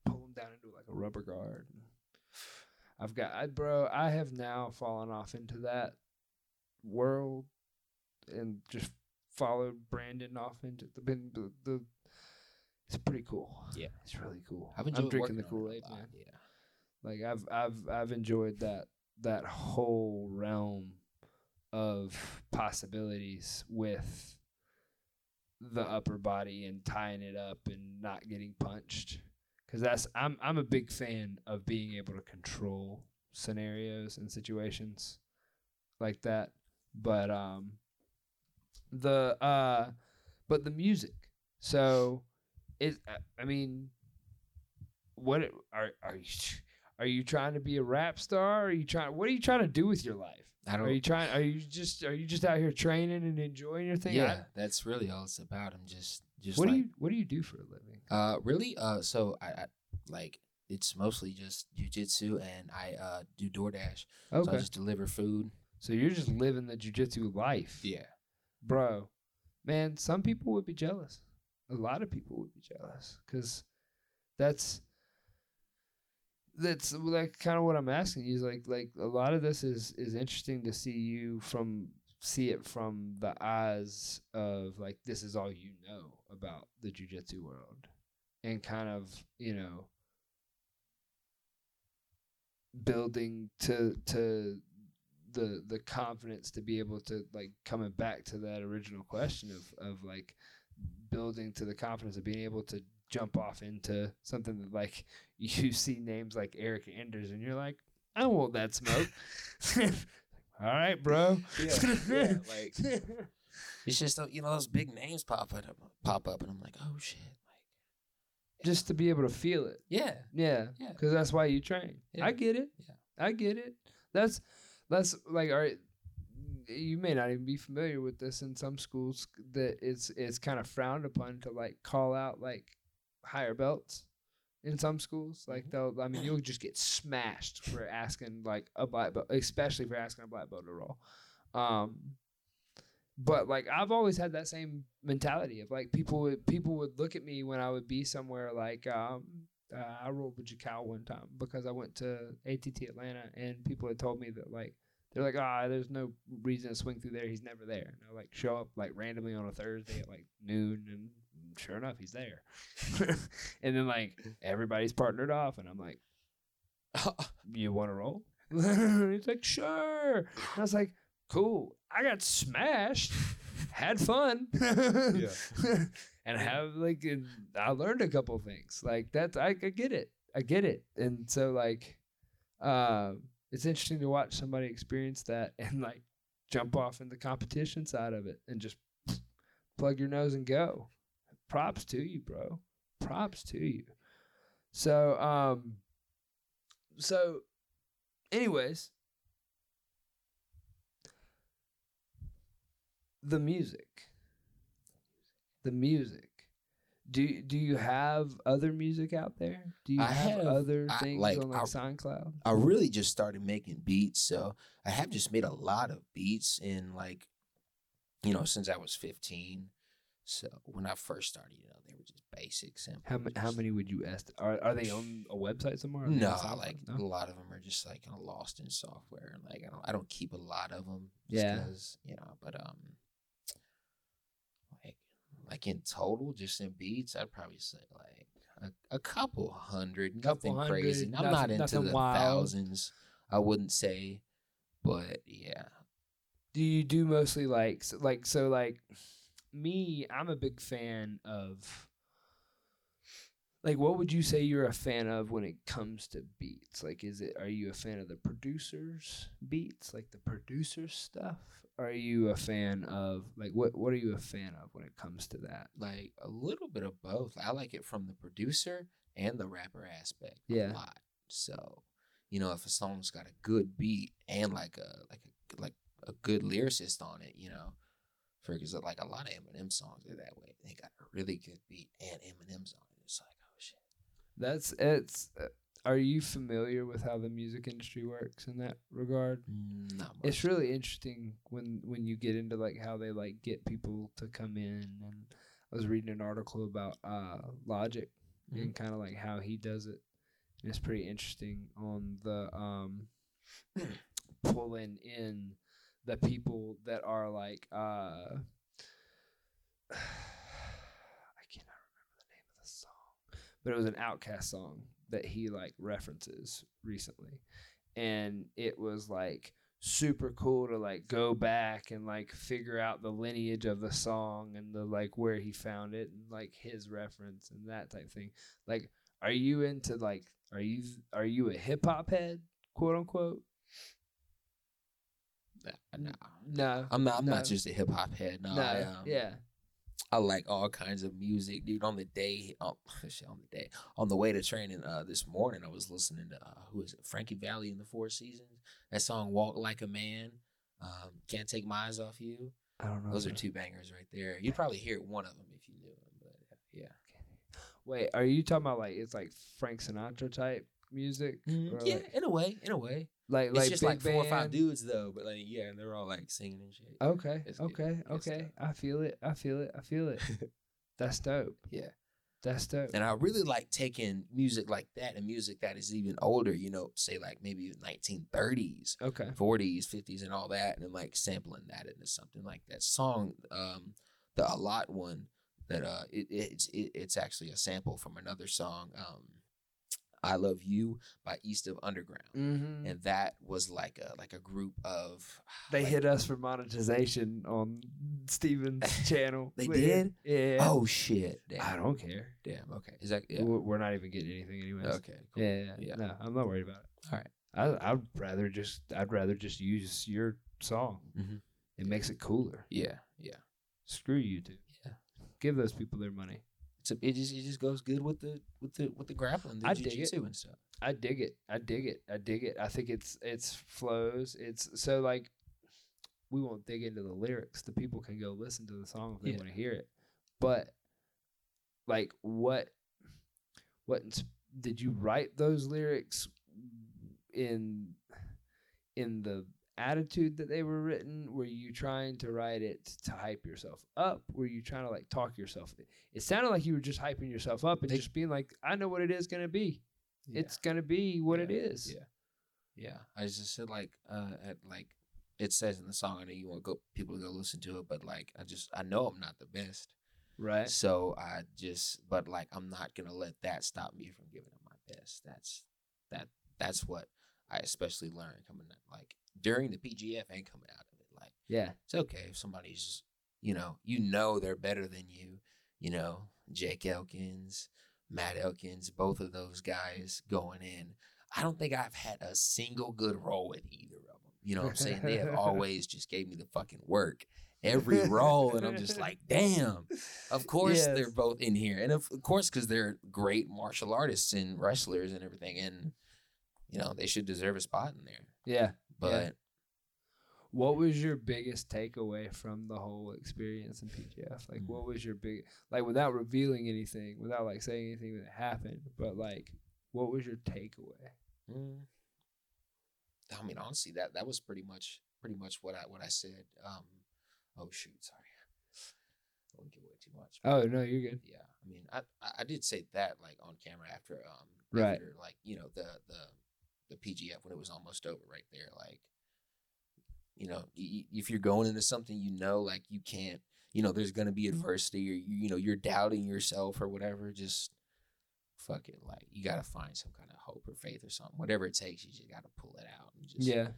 Speaker 2: Pull them down into like a rubber guard. I've got I bro, I have now fallen off into that world and just followed Brandon off into the been the, the it's pretty cool.
Speaker 4: Yeah.
Speaker 2: It's really cool.
Speaker 4: I've
Speaker 2: I'm
Speaker 4: enjoyed
Speaker 2: drinking the
Speaker 4: working on it a
Speaker 2: Kool-Aid, man.
Speaker 4: Yeah.
Speaker 2: Like I've I've I've enjoyed that that whole realm of possibilities with the upper body and tying it up and not getting punched cuz that's I'm I'm a big fan of being able to control scenarios and situations like that but um the uh but the music so it I- I mean what are are you are you trying to be a rap star? Are you trying? What are you trying to do with your life?
Speaker 4: I don't.
Speaker 2: Are you trying? Are you just are you just out here training and enjoying your thing? I-
Speaker 4: yeah, that's really all it's about. I'm just, just
Speaker 2: what
Speaker 4: like,
Speaker 2: do you What do you do for a living?
Speaker 4: Uh, really? Uh, so I, I like it's mostly just jujitsu, and I uh do DoorDash. So
Speaker 2: Okay,
Speaker 4: I just deliver food.
Speaker 2: So you're just living the jujitsu life,
Speaker 4: Yeah.
Speaker 2: bro. Man, some people would be jealous. A lot of people would be jealous because that's that's like kind of what I'm asking you. Is like like a lot of this is is interesting to see you from see it from the eyes of like this is all you know about the jujitsu world and kind of you know building to to the the confidence to be able to like coming back to that original question of of like building to the confidence of being able to jump off into something that like you see names like Eric Anders and you're like I want that smoke. All right, bro.
Speaker 4: Yeah, yeah, like it's just you know those big names pop up, pop up, and I'm like, oh shit, like
Speaker 2: just to be able to feel it.
Speaker 4: yeah,
Speaker 2: Yeah,
Speaker 4: Yeah.
Speaker 2: because that's why you train.
Speaker 4: Yeah.
Speaker 2: I get it.
Speaker 4: Yeah.
Speaker 2: I get it. That's that's like all right. You may not even be familiar with this in some schools that it's it's kind of frowned upon to like call out like higher belts in some schools. Like they'll, I mean, you'll just get smashed for asking like a black belt, especially for asking a black belt to roll. Um, but like I've always had that same mentality of like people would people would look at me when I would be somewhere like um uh, I rolled with Jakal one time because I went to ATT Atlanta and people had told me that like they're like ah there's no reason to swing through there. He's never there. And I like show up like randomly on a Thursday at like noon and sure enough he's there. And then like everybody's partnered off and I'm like you want to roll? He's like sure. And I was like cool. I got smashed. Had fun and have like and I learned a couple things like that's I, I get it I get it and so like um it's interesting to watch somebody experience that and like jump off in the competition side of it and just plug your nose and go. Props to you bro. Props to you. So um so anyways the music the music do do you have other music out there do you have,
Speaker 4: have-
Speaker 2: other
Speaker 4: I-
Speaker 2: things
Speaker 4: like,
Speaker 2: on like
Speaker 4: I-
Speaker 2: soundcloud
Speaker 4: I really just started making beats, so I have just made a lot of beats in like, you know, since I was 15. So when I first started, you know, they were just basic, simple.
Speaker 2: how, ma- how many would you estimate are, are they on a website somewhere Are they on
Speaker 4: No, like
Speaker 2: No?
Speaker 4: a lot of them are just like kind of lost in software, like I don't, I don't keep a lot of them.
Speaker 2: Yeah.
Speaker 4: because you know, but um, like in total, just in beats, I'd probably say like a, a couple hundred,
Speaker 2: Couple
Speaker 4: nothing crazy. I'm not into the
Speaker 2: wild.
Speaker 4: thousands. I wouldn't say, but yeah,
Speaker 2: do you do mostly like so, like so like me i'm a big fan of like what would you say you're a fan of when it comes to beats like is it are you a fan of the producers beats like the producers stuff are you a fan of like what what are you a fan of when it comes to that
Speaker 4: like a little bit of both. I like it from the producer and the rapper aspect
Speaker 2: Yeah.
Speaker 4: a lot. So, you know, if a song's got a good beat and like a like a like a good lyricist on it, you know, for example, like a lot of Eminem songs are that way. They got a really good beat and Eminem's on it. It's like.
Speaker 2: That's it's uh, are you familiar with how the music industry works in that regard
Speaker 4: Not much.
Speaker 2: it's really interesting when when you get into like how they like get people to come in and i was reading an article about uh logic and kind of like how he does it and it's pretty interesting on the um pulling in the people that are like uh i cannot remember the name of the song but it was an OutKast song that he like references recently and it was like super cool to like go back and like figure out the lineage of the song and the like where he found it and like his reference and that type thing like are you into like are you are you a hip hop head quote unquote
Speaker 4: No,
Speaker 2: no
Speaker 4: I'm not. I'm
Speaker 2: No.
Speaker 4: not just a hip hop head. No,
Speaker 2: no
Speaker 4: I, um,
Speaker 2: yeah
Speaker 4: I like all kinds of music, dude. On the day, um, shit, on the day, on the way to training uh, this morning, I was listening to uh, who is it? Frankie Valli in the Four Seasons. That song "Walk Like a Man." Um, Can't take my eyes off you.
Speaker 2: i don't know
Speaker 4: Those are two bangers right there. You'd probably hear one of them if you knew them, but uh, yeah.
Speaker 2: wait are you talking about like it's like frank sinatra type music
Speaker 4: Mm-hmm. Yeah,
Speaker 2: like,
Speaker 4: in a way, in a way.
Speaker 2: Like
Speaker 4: It's
Speaker 2: like
Speaker 4: just like four or five dudes though, but like yeah, and they're all like singing and shit.
Speaker 2: okay
Speaker 4: It's
Speaker 2: okay
Speaker 4: Good
Speaker 2: okay i feel it i feel it i feel it that's dope
Speaker 4: Yeah.
Speaker 2: That's dope.
Speaker 4: And I really like taking music like that and music that is even older, you know, say like maybe 1930s,
Speaker 2: Okay.
Speaker 4: 40s, 50s, and all that, and like sampling that into something like that song, um, the A Lot one, that uh, it, it's it, it's actually a sample from another song, um, I Love You by East of Underground.
Speaker 2: Mm-hmm.
Speaker 4: And that was like a like a group of
Speaker 2: They
Speaker 4: like-
Speaker 2: hit us for monetization on Stephen's channel.
Speaker 4: They did?
Speaker 2: Yeah.
Speaker 4: Oh shit! Damn.
Speaker 2: I don't care.
Speaker 4: Damn. Okay. Is that yeah?
Speaker 2: We're not even getting anything anyways.
Speaker 4: Okay. Cool.
Speaker 2: Yeah, yeah,
Speaker 4: Yeah.
Speaker 2: No, I'm not worried about it.
Speaker 4: All right.
Speaker 2: I I'd rather just I'd rather just use your song.
Speaker 4: Mhm.
Speaker 2: It makes it cooler.
Speaker 4: Yeah. Yeah.
Speaker 2: Screw YouTube.
Speaker 4: Yeah.
Speaker 2: Give those people their money.
Speaker 4: It just it just goes good with the with the with the grappling, the
Speaker 2: I dig it.
Speaker 4: and stuff.
Speaker 2: I dig it. I dig it. I dig it. I think it's it's flows. It's so like we won't dig into the lyrics. The people can go listen to the song if they
Speaker 4: Yeah.
Speaker 2: want to hear it. But like what what did you write those lyrics in in the attitude that they were written? Were you trying to write it to hype yourself up? Were you trying to like talk yourself? It sounded like you were just hyping yourself up and
Speaker 4: They-
Speaker 2: just being like, I know what it is gonna be
Speaker 4: Yeah.
Speaker 2: it's gonna be what it
Speaker 4: Yeah,
Speaker 2: is.
Speaker 4: Yeah. Yeah. I just said like uh at like it says in the song, I know you want go people to go listen to it, but like I just I know I'm not the best.
Speaker 2: Right.
Speaker 4: So I just but like I'm not gonna let that stop me from giving it my best. That's that that's what I especially learned coming up like during the PGF and coming out of it. Like
Speaker 2: Yeah.
Speaker 4: it's okay if somebody's you know you know they're better than you you know jake elkins matt elkins both of those guys going in i don't think i've had a single good roll with either of them you know what i'm saying they have always just gave me the fucking work every roll and i'm just like damn of course
Speaker 2: Yes.
Speaker 4: they're both in here and of of course because they're great martial artists and wrestlers and everything and you know they should deserve a spot in there
Speaker 2: Yeah.
Speaker 4: But
Speaker 2: What was your biggest takeaway from the whole experience in PGF? Like,
Speaker 4: Mm.
Speaker 2: what was your big like without revealing anything, without like saying anything that happened, but like, what was your takeaway?
Speaker 4: Mm. I mean, honestly, that that was pretty much pretty much what I what I said. Um, oh shoot, sorry, I won't give away too much.
Speaker 2: Oh no, you're good.
Speaker 4: Yeah, I mean, I I- I did say that like on camera after um
Speaker 2: Right.
Speaker 4: after, like you know the the the PGF when it was almost over right there like you know y- if you're going into something you know like you can't you know there's gonna be mm-hmm. adversity or you you know you're doubting yourself or whatever just fuck it like you gotta find some kind of hope or faith or something whatever it takes you just gotta pull it out and just
Speaker 2: Yeah.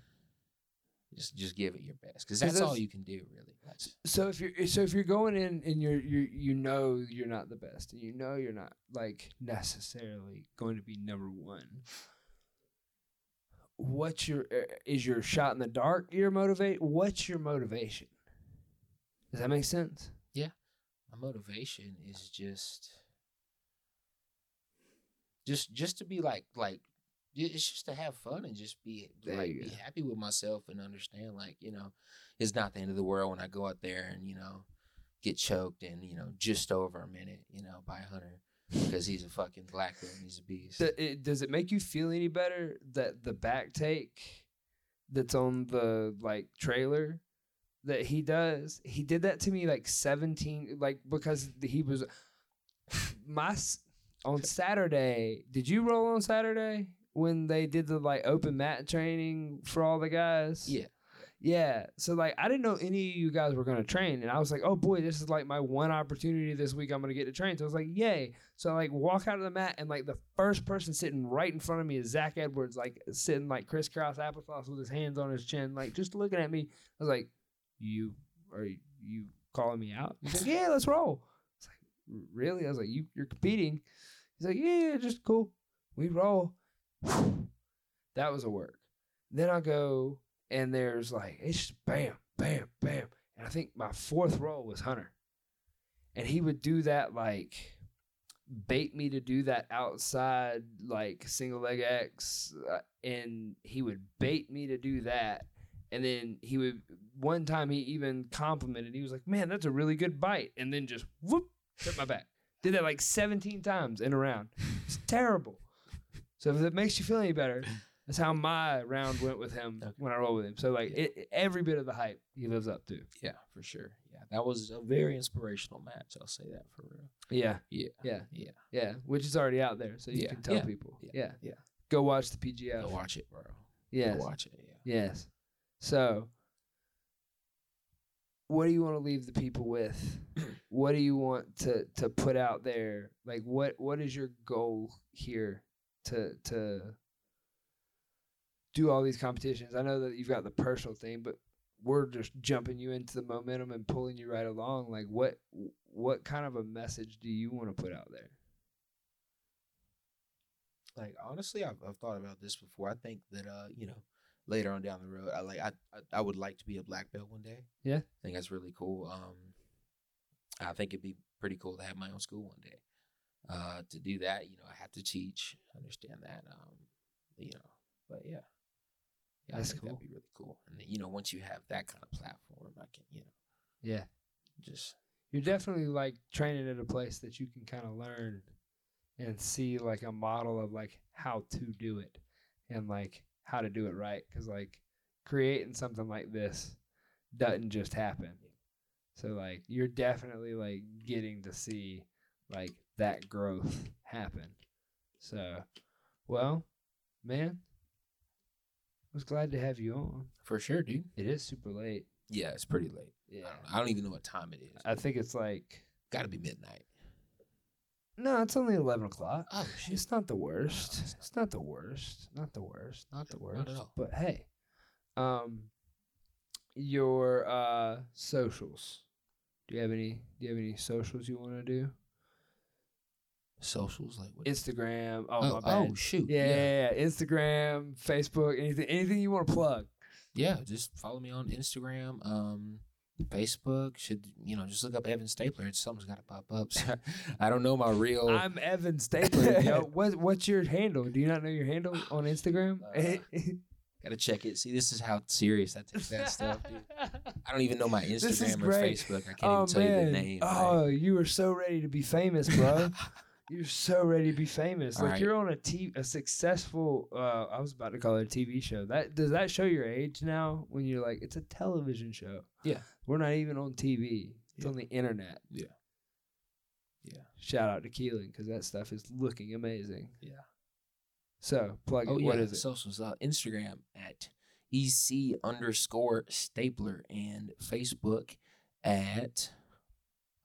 Speaker 4: just just give it your best because that's all you can do really that's
Speaker 2: So if you're so if you're going in and you're you you know you're not the best and you know you're not like necessarily going to be number one. What's your uh, is your shot in the dark your motivate? What's your motivation? Does that make sense? Yeah.
Speaker 4: My motivation is just just just to be like like it's just to have fun and just be
Speaker 2: There
Speaker 4: like be happy with myself and understand like you know it's not the end of the world when I go out there and you know get choked and you know just over a minute you know by Hunter because he's a fucking black and he's a beast.
Speaker 2: It, does it make you feel any better that the back take that's on the like trailer that he does? He did that to me like 17 like because he was my on Saturday. Did you roll on Saturday when they did the like open mat training for all the guys?
Speaker 4: yeah,
Speaker 2: Yeah. So like I didn't know any of you guys were gonna train. And I was like, oh boy, this is like my one opportunity this week I'm gonna get to train. So I was like, yay. So I like walk out of the mat and like the first person sitting right in front of me is Zach Edwards, like sitting like crisscross applesauce with his hands on his chin, like just looking at me. I was like, You are you calling me out? He's like, Yeah, let's roll. It's like, really? I was like, You you're competing. He's like, Yeah, yeah, just cool. We roll. that was a work. Then I go and there's like it's just bam, bam, bam. And I think my fourth roll was Hunter. And he would do that like bait me to do that outside like single leg X uh, and he would bait me to do that. And then he would one time he even complimented. He was like, "Man, that's a really good bite." And then just whoop, hit my back. Did that like 17 times in a round. It's terrible. So if it makes you feel any better, That's how my round went with him
Speaker 4: Okay.
Speaker 2: when I rolled with him. So like
Speaker 4: Yeah.
Speaker 2: it, every bit of the hype he lives up to.
Speaker 4: Yeah, for sure. Yeah, that was a very inspirational match. I'll say that for real.
Speaker 2: Yeah,
Speaker 4: Yeah,
Speaker 2: yeah,
Speaker 4: yeah.
Speaker 2: yeah. Which is already out there, so you
Speaker 4: Yeah,
Speaker 2: can tell
Speaker 4: yeah,
Speaker 2: people.
Speaker 4: yeah,
Speaker 2: Yeah,
Speaker 4: yeah.
Speaker 2: Go watch the PGF.
Speaker 4: Go watch it, bro.
Speaker 2: Yes,
Speaker 4: Go watch it. Yeah.
Speaker 2: yes. So, what do you want to leave the people with? what do you want to to put out there? Like, what what is your goal here to to do all these competitions? I know that you've got the personal thing, but we're just jumping you into the momentum and pulling you right along. Like, what what kind of a message do you want to put out there?
Speaker 4: Like honestly, I've, I've thought about this before. I think that uh, you know, later on down the road, I like I I, would like to be a black belt one day.
Speaker 2: Yeah.
Speaker 4: I think that's really cool. Um, I think it'd be pretty cool to have my own school one day. Uh, to do that, you know, I have to teach. I understand that. Um, you know, but yeah, yeah,
Speaker 2: That's
Speaker 4: I think
Speaker 2: cool.
Speaker 4: that'd be really cool. And then, you know, once you have that kind of platform, I can, you know,
Speaker 2: Yeah.
Speaker 4: just
Speaker 2: you're definitely like training at a place that you can kind of learn and see like a model of like how to do it and like how to do it right because like creating something like this doesn't just happen so like you're definitely like getting to see like that growth happen so well man was glad to have you on
Speaker 4: for sure, dude.
Speaker 2: it is super late
Speaker 4: Yeah, it's pretty late.
Speaker 2: yeah
Speaker 4: I don't. I don't even know what time it is.
Speaker 2: i think it's like
Speaker 4: Got to be midnight.
Speaker 2: No, it's only eleven o'clock.
Speaker 4: Oh shit.
Speaker 2: It's not the worst.
Speaker 4: it's
Speaker 2: It's not the worst. Not the worst. Not the
Speaker 4: Not
Speaker 2: worst.
Speaker 4: at all.
Speaker 2: But hey, um, your uh socials. Do you have any? Do you have any socials you want to do?
Speaker 4: Socials like what?
Speaker 2: Instagram. Oh,
Speaker 4: oh,
Speaker 2: my bad.
Speaker 4: oh, shoot.
Speaker 2: yeah, yeah, yeah. Instagram, Facebook, anything, anything you want to plug.
Speaker 4: Yeah, just follow me on Instagram, um, Facebook. Should you know? Just look up Evan Stapler. It's something's got to pop up. So, I don't know my real.
Speaker 2: I'm Evan Stapler. yo. What, what's your handle? Do you not know your handle on Instagram?
Speaker 4: gotta check it. See, this is how serious I take that stuff, dude. I don't even know my Instagram or. Facebook. I can't
Speaker 2: oh
Speaker 4: even tell
Speaker 2: man!
Speaker 4: you the name.
Speaker 2: oh, you were so ready to be famous, bro. You're so ready to be famous.
Speaker 4: All
Speaker 2: like
Speaker 4: right.
Speaker 2: you're on a t- a successful. Uh, I was about to call it a TV show. That does that show your age now? When you're like, it's a television show.
Speaker 4: Yeah.
Speaker 2: we're not even on TV. It's
Speaker 4: Yeah.
Speaker 2: on the internet.
Speaker 4: Yeah. Yeah.
Speaker 2: Shout out to Keelan because that stuff is looking amazing.
Speaker 4: Yeah.
Speaker 2: So plug
Speaker 4: Oh
Speaker 2: it.
Speaker 4: yeah,
Speaker 2: What is it?
Speaker 4: socials? Uh, Instagram at ec underscore stapler and Facebook at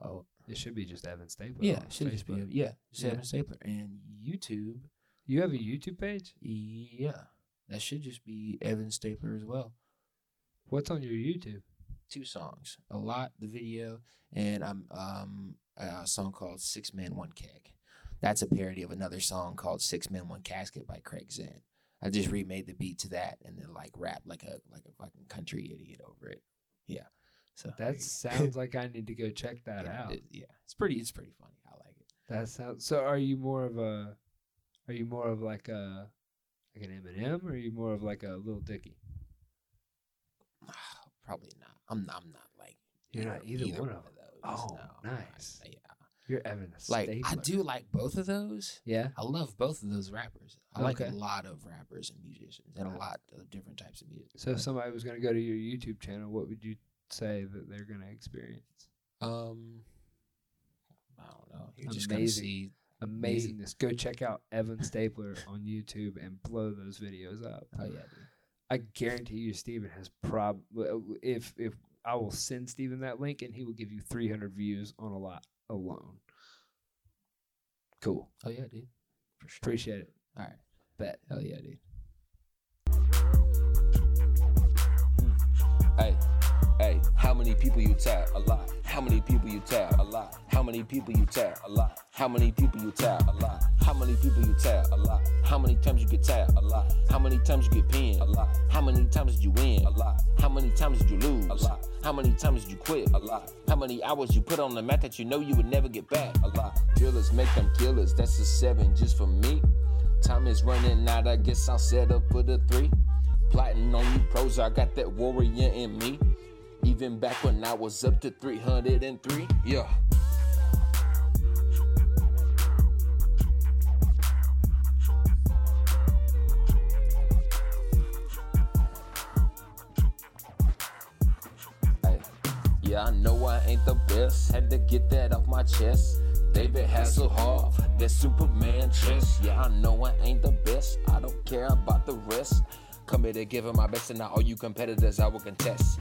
Speaker 4: oh
Speaker 2: It should be just Evan Stapler.
Speaker 4: yeah,
Speaker 2: on
Speaker 4: should just be yeah, just
Speaker 2: Yeah.
Speaker 4: Evan Stapler and YouTube.
Speaker 2: You have a YouTube page?
Speaker 4: Yeah, that should just be Evan Stapler as well.
Speaker 2: What's on your YouTube?
Speaker 4: Two songs, a lot the video, and I'm um a song called Six Men One Keg. That's a parody of another song called Six Men One Casket by Craig Zen. I just remade the beat to that and then like rap like a like a fucking country idiot over it. Yeah. So
Speaker 2: That sounds like I need to go check that
Speaker 4: yeah,
Speaker 2: out.
Speaker 4: it- yeah, it's pretty. It's pretty funny. I like it.
Speaker 2: That sounds. So, are you more of a? Are you more of like a, like an Eminem, or are you more of like a Little Dicky?
Speaker 4: Probably not. I'm. I'm not like.
Speaker 2: You're not either one of
Speaker 4: those.
Speaker 2: Oh,
Speaker 4: no,
Speaker 2: nice.
Speaker 4: Yeah.
Speaker 2: You're Evan.
Speaker 4: Like I do like both of those.
Speaker 2: Yeah.
Speaker 4: I love both of those rappers. I like a lot of rappers and musicians and a uh, lot of different types of music.
Speaker 2: So, if somebody was going to go to your YouTube channel, what would you say that they're going to experience?
Speaker 4: Um, I don't know. You're just gonna
Speaker 2: Amazing.
Speaker 4: see.
Speaker 2: Amazingness. Go check out Evan Stapler on YouTube and blow those videos up.
Speaker 4: Oh yeah, dude.
Speaker 2: I guarantee you, Stephen has prob. If if I will send Stephen that link, and he will give you 300 views on a lot alone. Cool.
Speaker 4: Oh yeah, dude. Sure.
Speaker 2: Appreciate it.
Speaker 4: All right.
Speaker 2: Bet.
Speaker 4: Hell yeah, dude.
Speaker 3: How many people you tap? A lot. How many people you tap? A lot. How many people you tap? A lot. How many people you tap? A lot. How many people you tap? A lot. How many times you get tapped? A lot. How many times you get pinned? A lot. How many times did you win? A lot. How many times did you lose? A lot. How many times did you quit? A lot. How many hours you put on the mat that you know you would never get back? A lot. Killers make them killers. That's a seven just for me. Time is running out. I guess I'll set up for the three. Plotting on you pros, I got that warrior in me. Even back when I was up to 303, yeah.
Speaker 4: Yeah, I know I ain't the best. Had to get that off my chest. David Hasselhoff, that Superman chest. Yeah, I know I ain't the best. I don't care about the rest. Come here to give him my best, and not all you competitors I will contest.